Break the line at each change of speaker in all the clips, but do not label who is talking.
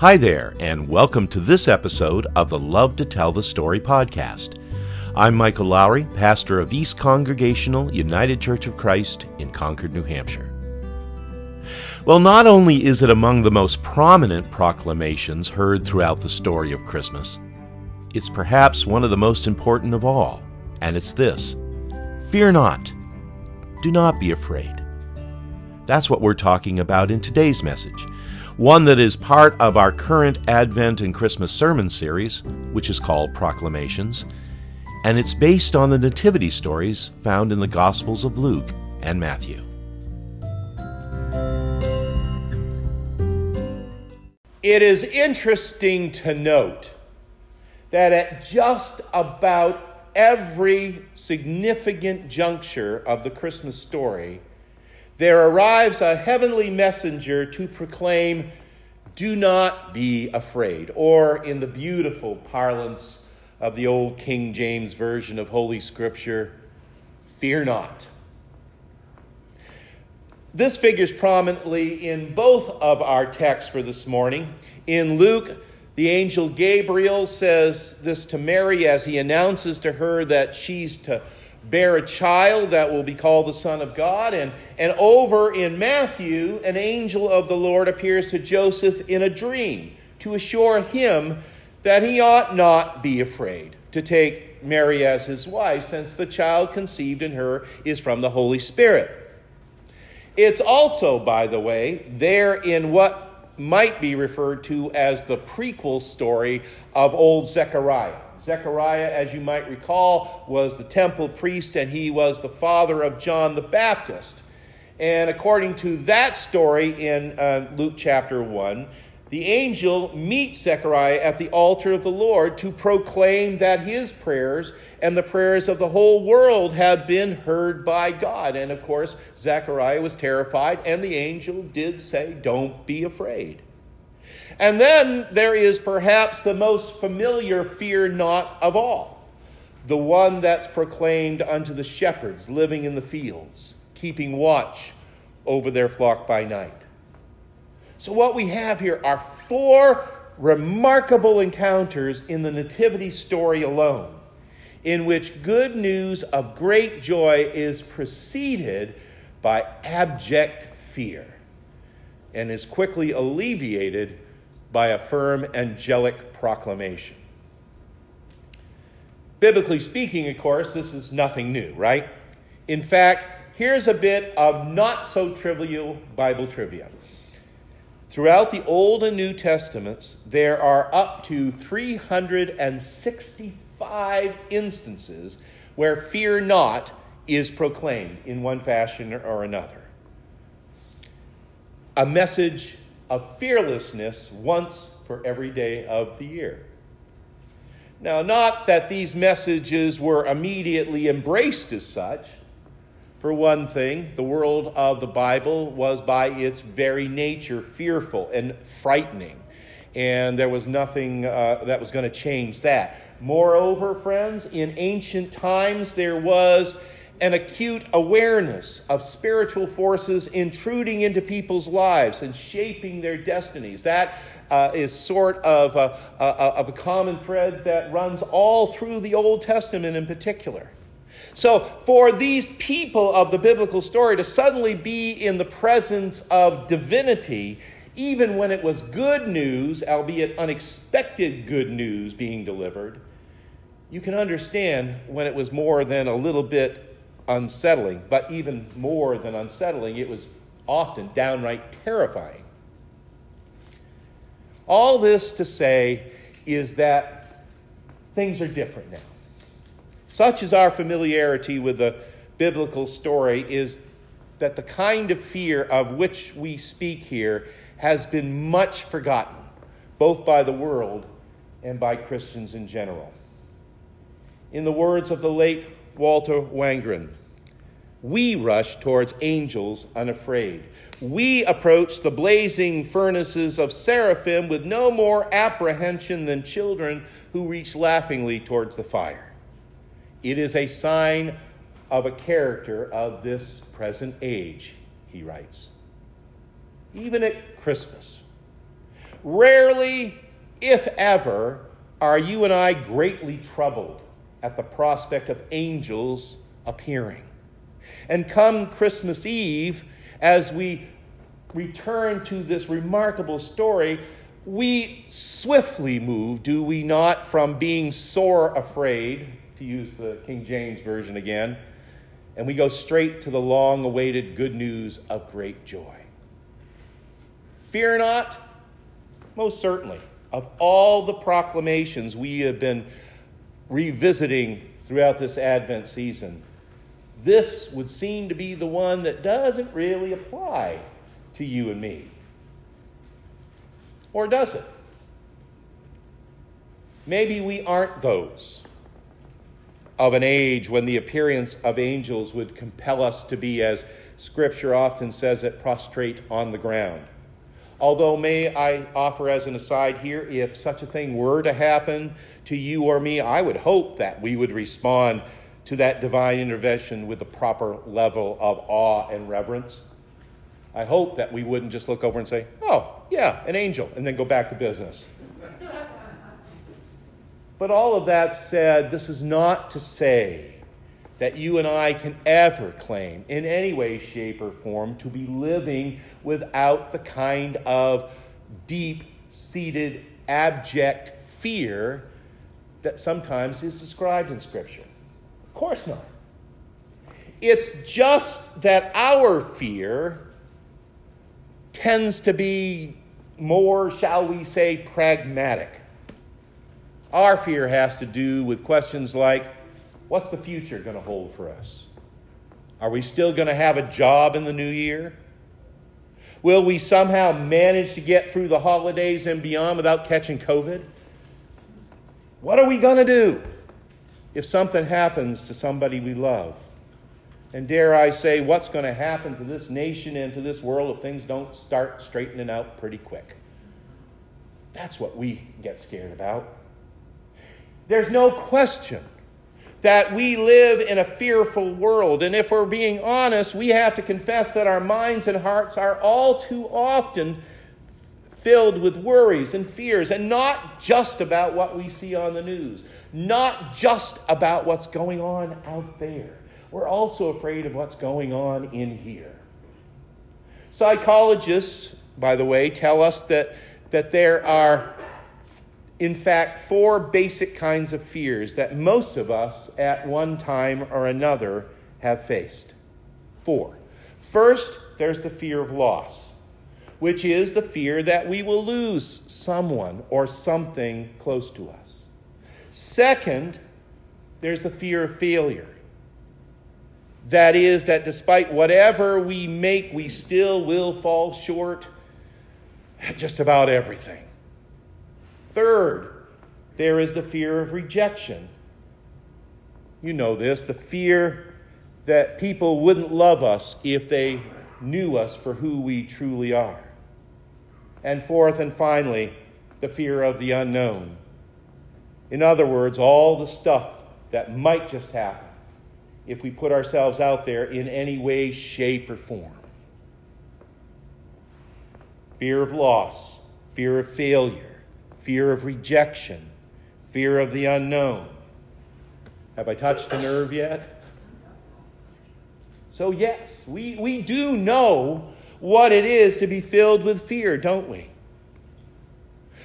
Hi there, and welcome to this episode of the Love to Tell the Story podcast. I'm Michael Lowry, pastor of East Congregational United Church of Christ in Concord, New Hampshire. Well, not only is it among the most prominent proclamations heard throughout the story of Christmas, it's perhaps one of the most important of all, and it's this Fear not, do not be afraid. That's what we're talking about in today's message, one that is part of our current Advent and Christmas sermon series, which is called Proclamations, and it's based on the nativity stories found in the Gospels of Luke and Matthew.
It is interesting to note that at just about every significant juncture of the Christmas story, there arrives a heavenly messenger to proclaim, Do not be afraid, or in the beautiful parlance of the old King James Version of Holy Scripture, fear not. This figures prominently in both of our texts for this morning. In Luke, the angel Gabriel says this to Mary as he announces to her that she's to bear a child that will be called the Son of God. And, and over in Matthew, an angel of the Lord appears to Joseph in a dream to assure him that he ought not be afraid to take Mary as his wife, since the child conceived in her is from the Holy Spirit. It's also, by the way, there in what might be referred to as the prequel story of old Zechariah. Zechariah, as you might recall, was the temple priest and he was the father of John the Baptist. And according to that story in uh, Luke chapter 1, the angel meets Zechariah at the altar of the Lord to proclaim that his prayers and the prayers of the whole world have been heard by God. And of course, Zechariah was terrified, and the angel did say, Don't be afraid. And then there is perhaps the most familiar fear not of all, the one that's proclaimed unto the shepherds living in the fields, keeping watch over their flock by night. So, what we have here are four remarkable encounters in the Nativity story alone, in which good news of great joy is preceded by abject fear and is quickly alleviated by a firm angelic proclamation. Biblically speaking, of course, this is nothing new, right? In fact, here's a bit of not so trivial Bible trivia. Throughout the Old and New Testaments, there are up to 365 instances where fear not is proclaimed in one fashion or another. A message of fearlessness once for every day of the year. Now, not that these messages were immediately embraced as such. For one thing, the world of the Bible was by its very nature fearful and frightening, and there was nothing uh, that was going to change that. Moreover, friends, in ancient times there was an acute awareness of spiritual forces intruding into people's lives and shaping their destinies. That uh, is sort of a, a, of a common thread that runs all through the Old Testament in particular. So, for these people of the biblical story to suddenly be in the presence of divinity, even when it was good news, albeit unexpected good news being delivered, you can understand when it was more than a little bit unsettling. But even more than unsettling, it was often downright terrifying. All this to say is that things are different now. Such is our familiarity with the biblical story, is that the kind of fear of which we speak here has been much forgotten, both by the world and by Christians in general. In the words of the late Walter Wangerin, we rush towards angels unafraid. We approach the blazing furnaces of seraphim with no more apprehension than children who reach laughingly towards the fire. It is a sign of a character of this present age, he writes. Even at Christmas, Rarely, if ever, are you and I greatly troubled at the prospect of angels appearing. And come Christmas Eve, as we return to this remarkable story, we swiftly move, do we not, from being sore afraid, to use the King James Version again, and we go straight to the long awaited good news of great joy. Fear not, most certainly, of all the proclamations we have been revisiting throughout this Advent season, this would seem to be the one that doesn't really apply to you and me. Or does it? Maybe we aren't those of an age when the appearance of angels would compel us to be, as Scripture often says it, prostrate on the ground. Although, may I offer as an aside here, if such a thing were to happen to you or me, I would hope that we would respond to that divine intervention with the proper level of awe and reverence. I hope that we wouldn't just look over and say, oh, yeah, an angel, and then go back to business. but all of that said, this is not to say that you and I can ever claim in any way, shape, or form to be living without the kind of deep seated, abject fear that sometimes is described in Scripture. Of course not. It's just that our fear tends to be more, shall we say, pragmatic. Our fear has to do with questions like what's the future going to hold for us? Are we still going to have a job in the new year? Will we somehow manage to get through the holidays and beyond without catching COVID? What are we going to do if something happens to somebody we love? And dare I say, what's going to happen to this nation and to this world if things don't start straightening out pretty quick? That's what we get scared about. There's no question that we live in a fearful world. And if we're being honest, we have to confess that our minds and hearts are all too often filled with worries and fears, and not just about what we see on the news, not just about what's going on out there we're also afraid of what's going on in here. Psychologists, by the way, tell us that, that there are, in fact, four basic kinds of fears that most of us at one time or another have faced. Four. First, there's the fear of loss, which is the fear that we will lose someone or something close to us. Second, there's the fear of failure that is, that despite whatever we make, we still will fall short at just about everything. Third, there is the fear of rejection. You know this the fear that people wouldn't love us if they knew us for who we truly are. And fourth and finally, the fear of the unknown. In other words, all the stuff that might just happen if we put ourselves out there in any way, shape, or form. Fear of loss, fear of failure, fear of rejection, fear of the unknown. Have I touched a nerve yet? So, yes, we, we do know what it is to be filled with fear, don't we?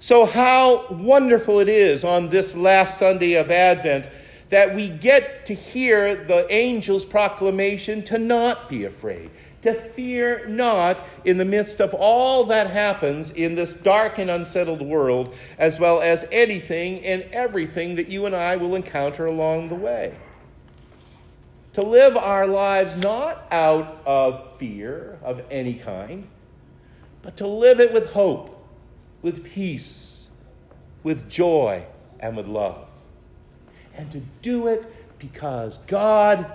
So, how wonderful it is on this last Sunday of Advent that we get to hear the angel's proclamation to not be afraid, to fear not in the midst of all that happens in this dark and unsettled world, as well as anything and everything that you and I will encounter along the way. To live our lives not out of fear of any kind, but to live it with hope, with peace, with joy, and with love and to do it because God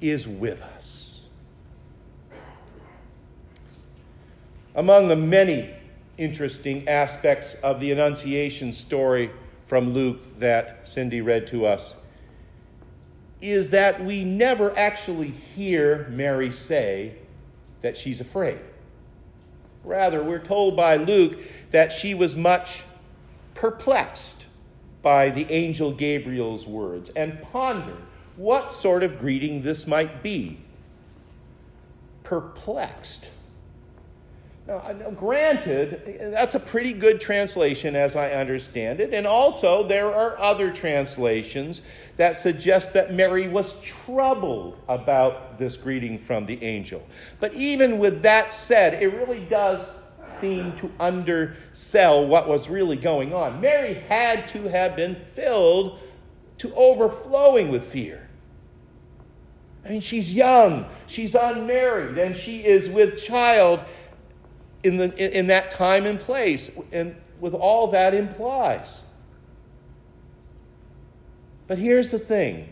is with us. Among the many interesting aspects of the Annunciation story from Luke that Cindy read to us is that we never actually hear Mary say that she's afraid. Rather, we're told by Luke that she was much perplexed by the angel Gabriel's words and pondered what sort of greeting this might be. Perplexed. Now, granted, that's a pretty good translation as I understand it. And also, there are other translations that suggest that Mary was troubled about this greeting from the angel. But even with that said, it really does seem to undersell what was really going on. Mary had to have been filled to overflowing with fear. I mean, she's young, she's unmarried, and she is with child in, the, in that time and place, and with all that implies. But here's the thing,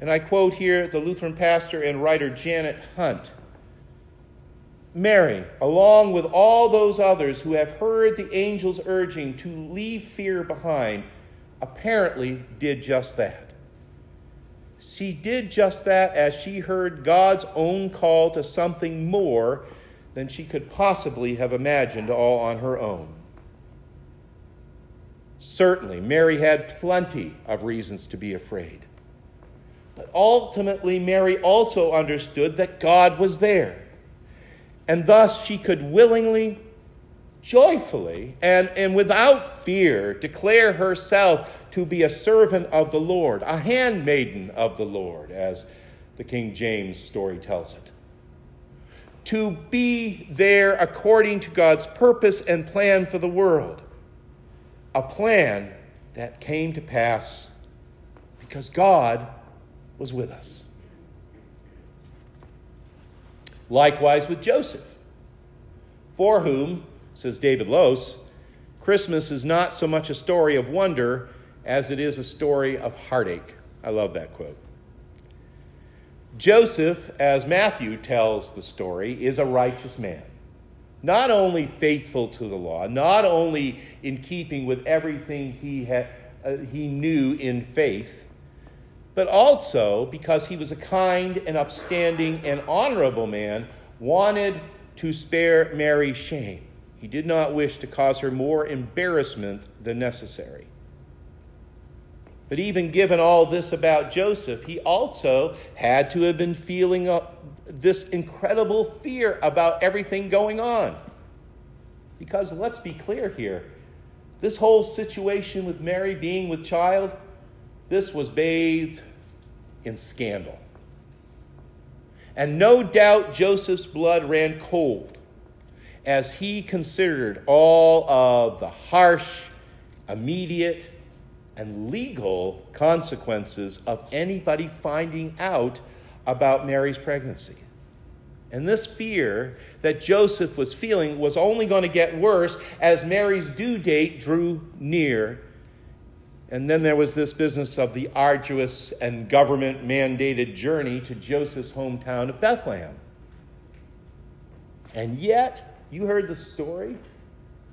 and I quote here the Lutheran pastor and writer Janet Hunt. Mary, along with all those others who have heard the angel's urging to leave fear behind, apparently did just that. She did just that as she heard God's own call to something more than she could possibly have imagined all on her own. Certainly, Mary had plenty of reasons to be afraid. But ultimately, Mary also understood that God was there. And thus, she could willingly, joyfully, and, and without fear declare herself to be a servant of the Lord, a handmaiden of the Lord, as the King James story tells it to be there according to God's purpose and plan for the world. A plan that came to pass because God was with us. Likewise with Joseph, for whom, says David Lose, Christmas is not so much a story of wonder as it is a story of heartache. I love that quote. Joseph, as Matthew tells the story, is a righteous man. Not only faithful to the law, not only in keeping with everything he, had, uh, he knew in faith, but also because he was a kind and upstanding and honorable man, wanted to spare Mary shame. He did not wish to cause her more embarrassment than necessary. But even given all this about Joseph, he also had to have been feeling a, this incredible fear about everything going on. Because let's be clear here this whole situation with Mary being with child, this was bathed in scandal. And no doubt Joseph's blood ran cold as he considered all of the harsh, immediate, and legal consequences of anybody finding out about Mary's pregnancy. And this fear that Joseph was feeling was only going to get worse as Mary's due date drew near. And then there was this business of the arduous and government mandated journey to Joseph's hometown of Bethlehem. And yet, you heard the story.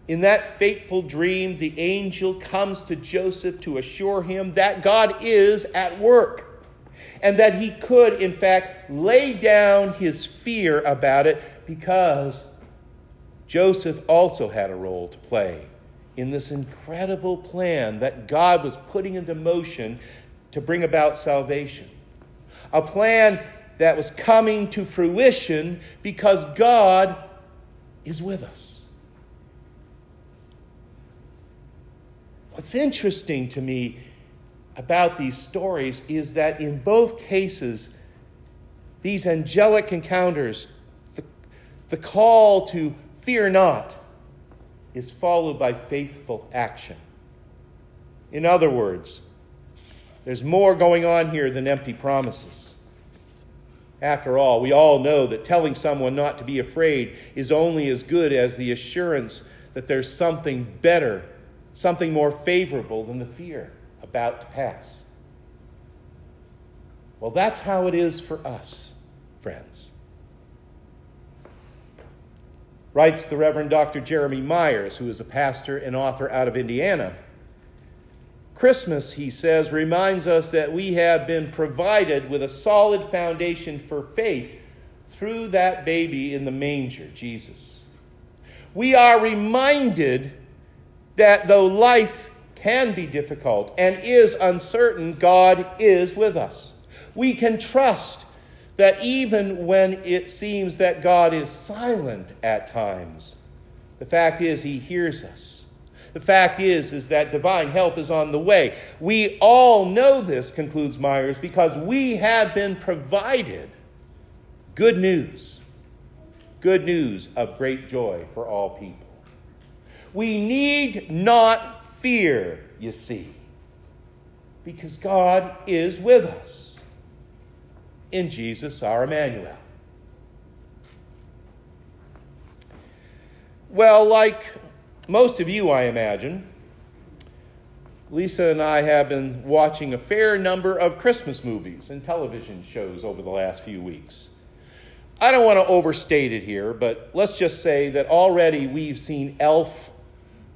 In that fateful dream, the angel comes to Joseph to assure him that God is at work and that he could, in fact, lay down his fear about it because Joseph also had a role to play in this incredible plan that God was putting into motion to bring about salvation. A plan that was coming to fruition because God is with us. What's interesting to me about these stories is that in both cases, these angelic encounters, the, the call to fear not, is followed by faithful action. In other words, there's more going on here than empty promises. After all, we all know that telling someone not to be afraid is only as good as the assurance that there's something better something more favorable than the fear about to pass. Well, that's how it is for us, friends. Writes the Reverend Dr. Jeremy Myers, who is a pastor and author out of Indiana. Christmas, he says, reminds us that we have been provided with a solid foundation for faith through that baby in the manger, Jesus. We are reminded that though life can be difficult and is uncertain, God is with us. We can trust that even when it seems that God is silent at times, the fact is he hears us. The fact is is that divine help is on the way. We all know this concludes Myers because we have been provided good news. Good news of great joy for all people. We need not fear, you see, because God is with us in Jesus our Emmanuel. Well, like most of you, I imagine, Lisa and I have been watching a fair number of Christmas movies and television shows over the last few weeks. I don't want to overstate it here, but let's just say that already we've seen Elf,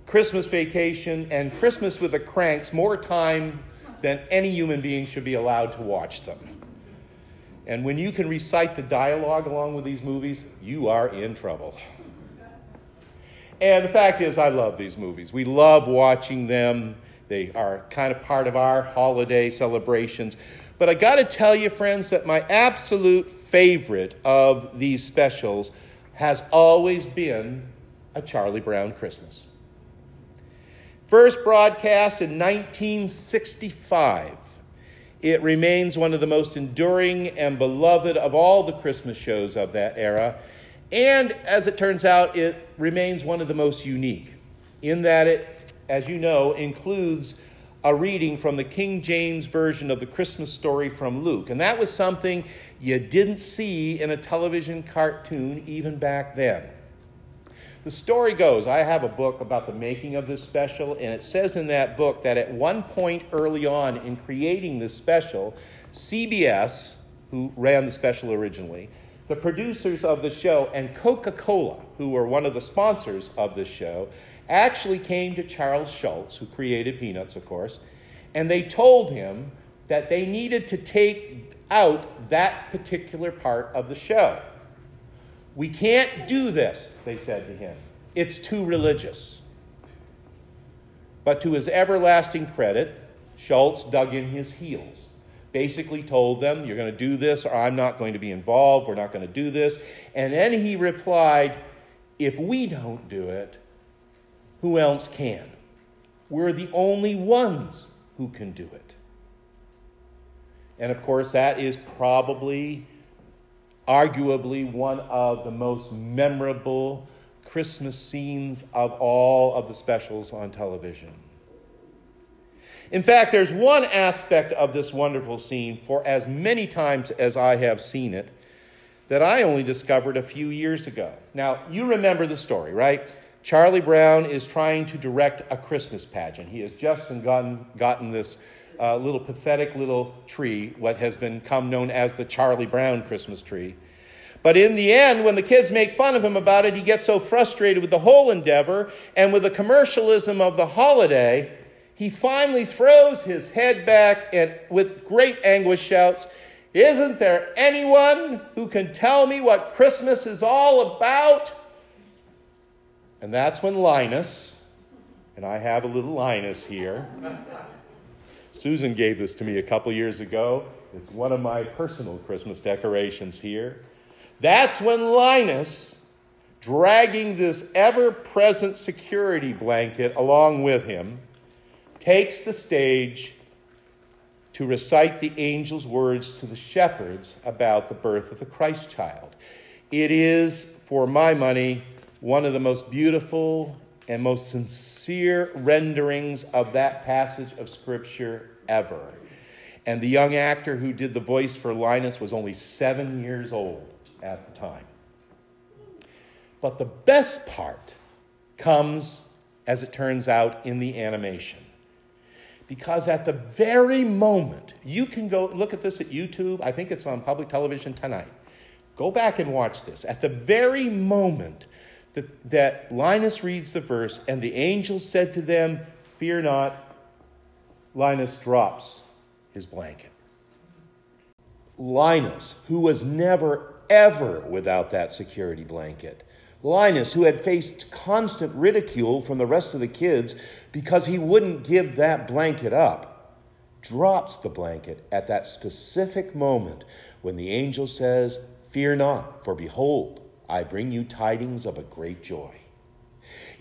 Christmas Vacation, and Christmas with the Cranks more time than any human being should be allowed to watch them. And when you can recite the dialogue along with these movies, you are in trouble. And the fact is, I love these movies. We love watching them. They are kind of part of our holiday celebrations. But I got to tell you, friends, that my absolute favorite of these specials has always been A Charlie Brown Christmas. First broadcast in 1965, it remains one of the most enduring and beloved of all the Christmas shows of that era. And as it turns out, it remains one of the most unique in that it, as you know, includes a reading from the King James Version of the Christmas story from Luke. And that was something you didn't see in a television cartoon even back then. The story goes I have a book about the making of this special, and it says in that book that at one point early on in creating this special, CBS, who ran the special originally, the producers of the show and Coca Cola, who were one of the sponsors of this show, actually came to Charles Schulz, who created Peanuts, of course, and they told him that they needed to take out that particular part of the show. We can't do this, they said to him. It's too religious. But to his everlasting credit, Schulz dug in his heels basically told them, You're going to do this, or I'm not going to be involved, we're not going to do this. And then he replied, If we don't do it, who else can? We're the only ones who can do it. And of course, that is probably, arguably, one of the most memorable Christmas scenes of all of the specials on television. In fact, there's one aspect of this wonderful scene, for as many times as I have seen it, that I only discovered a few years ago. Now, you remember the story, right? Charlie Brown is trying to direct a Christmas pageant. He has just gotten, gotten this uh, little pathetic little tree, what has become known as the Charlie Brown Christmas tree. But in the end, when the kids make fun of him about it, he gets so frustrated with the whole endeavor and with the commercialism of the holiday he finally throws his head back and with great anguish shouts, Isn't there anyone who can tell me what Christmas is all about? And that's when Linus, and I have a little Linus here. Susan gave this to me a couple years ago. It's one of my personal Christmas decorations here. That's when Linus, dragging this ever present security blanket along with him, takes the stage to recite the angel's words to the shepherds about the birth of the Christ child. It is, for my money, one of the most beautiful and most sincere renderings of that passage of Scripture ever. And the young actor who did the voice for Linus was only seven years old at the time. But the best part comes, as it turns out, in the animation. Because at the very moment, you can go look at this at YouTube. I think it's on public television tonight. Go back and watch this. At the very moment that, that Linus reads the verse, and the angel said to them, Fear not, Linus drops his blanket. Linus, who was never ever without that security blanket. Linus, who had faced constant ridicule from the rest of the kids because he wouldn't give that blanket up, drops the blanket at that specific moment when the angel says, Fear not, for behold, I bring you tidings of a great joy.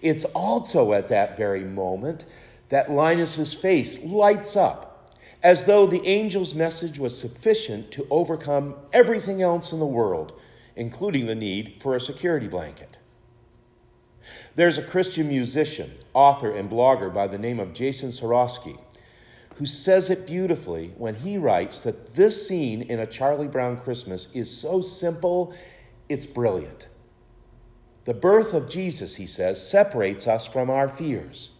It's also at that very moment that Linus's face lights up, as though the angel's message was sufficient to overcome everything else in the world, including the need for a security blanket. There's a Christian musician, author, and blogger by the name of Jason Soroski who says it beautifully when he writes that this scene in A Charlie Brown Christmas is so simple, it's brilliant. The birth of Jesus, he says, separates us from our fears.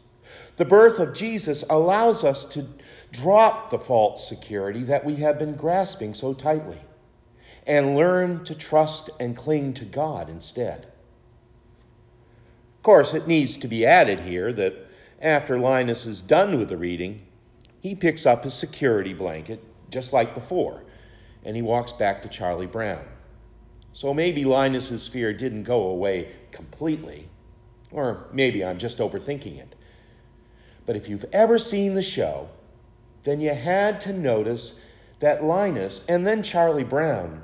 The birth of Jesus allows us to drop the false security that we have been grasping so tightly and learn to trust and cling to God instead. Of course, it needs to be added here that after Linus is done with the reading, he picks up his security blanket, just like before, and he walks back to Charlie Brown. So maybe Linus's fear didn't go away completely, or maybe I'm just overthinking it. But if you've ever seen the show, then you had to notice that Linus and then Charlie Brown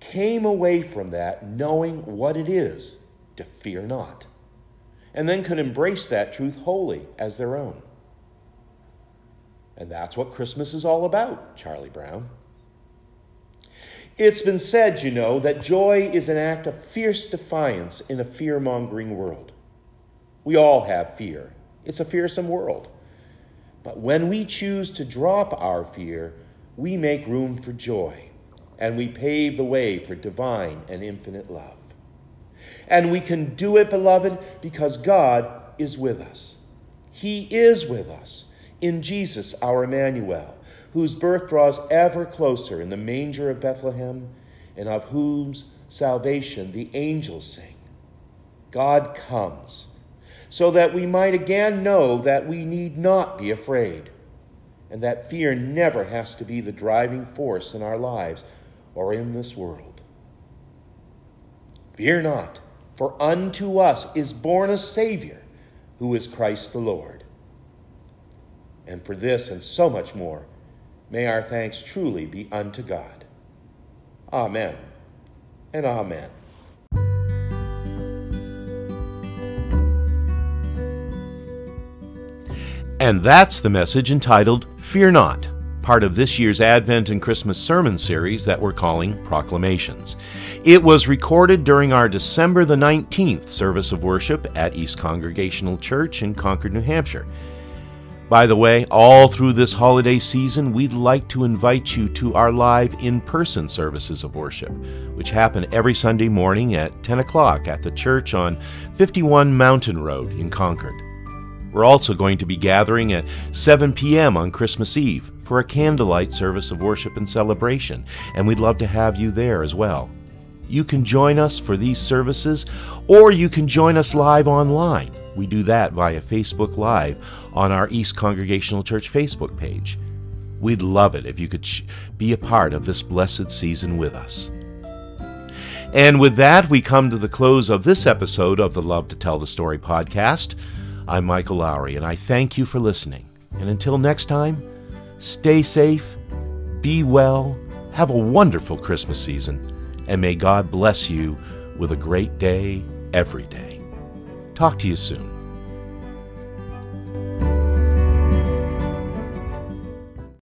came away from that knowing what it is to fear not, and then could embrace that truth wholly as their own. And that's what Christmas is all about, Charlie Brown. It's been said, you know, that joy is an act of fierce defiance in a fear mongering world. We all have fear, it's a fearsome world. But when we choose to drop our fear, we make room for joy, and we pave the way for divine and infinite love. And we can do it, beloved, because God is with us. He is with us in Jesus, our Emmanuel, whose birth draws ever closer in the manger of Bethlehem, and of whose salvation the angels sing. God comes, so that we might again know that we need not be afraid, and that fear never has to be the driving force in our lives or in this world. Fear not, for unto us is born a Savior, who is Christ the Lord. And for this and so much more, may our thanks truly be unto God. Amen and amen.
And that's the message entitled Fear Not, part of this year's Advent and Christmas sermon series that we're calling Proclamations. It was recorded during our December the 19th service of worship at East Congregational Church in Concord, New Hampshire. By the way, all through this holiday season, we'd like to invite you to our live in person services of worship, which happen every Sunday morning at 10 o'clock at the church on 51 Mountain Road in Concord. We're also going to be gathering at 7 p.m. on Christmas Eve for a candlelight service of worship and celebration, and we'd love to have you there as well. You can join us for these services, or you can join us live online. We do that via Facebook Live on our East Congregational Church Facebook page. We'd love it if you could be a part of this blessed season with us. And with that, we come to the close of this episode of the Love to Tell the Story podcast. I'm Michael Lowry, and I thank you for listening. And until next time, stay safe, be well, have a wonderful Christmas season, and may God bless you with a great day every day. Talk to you soon.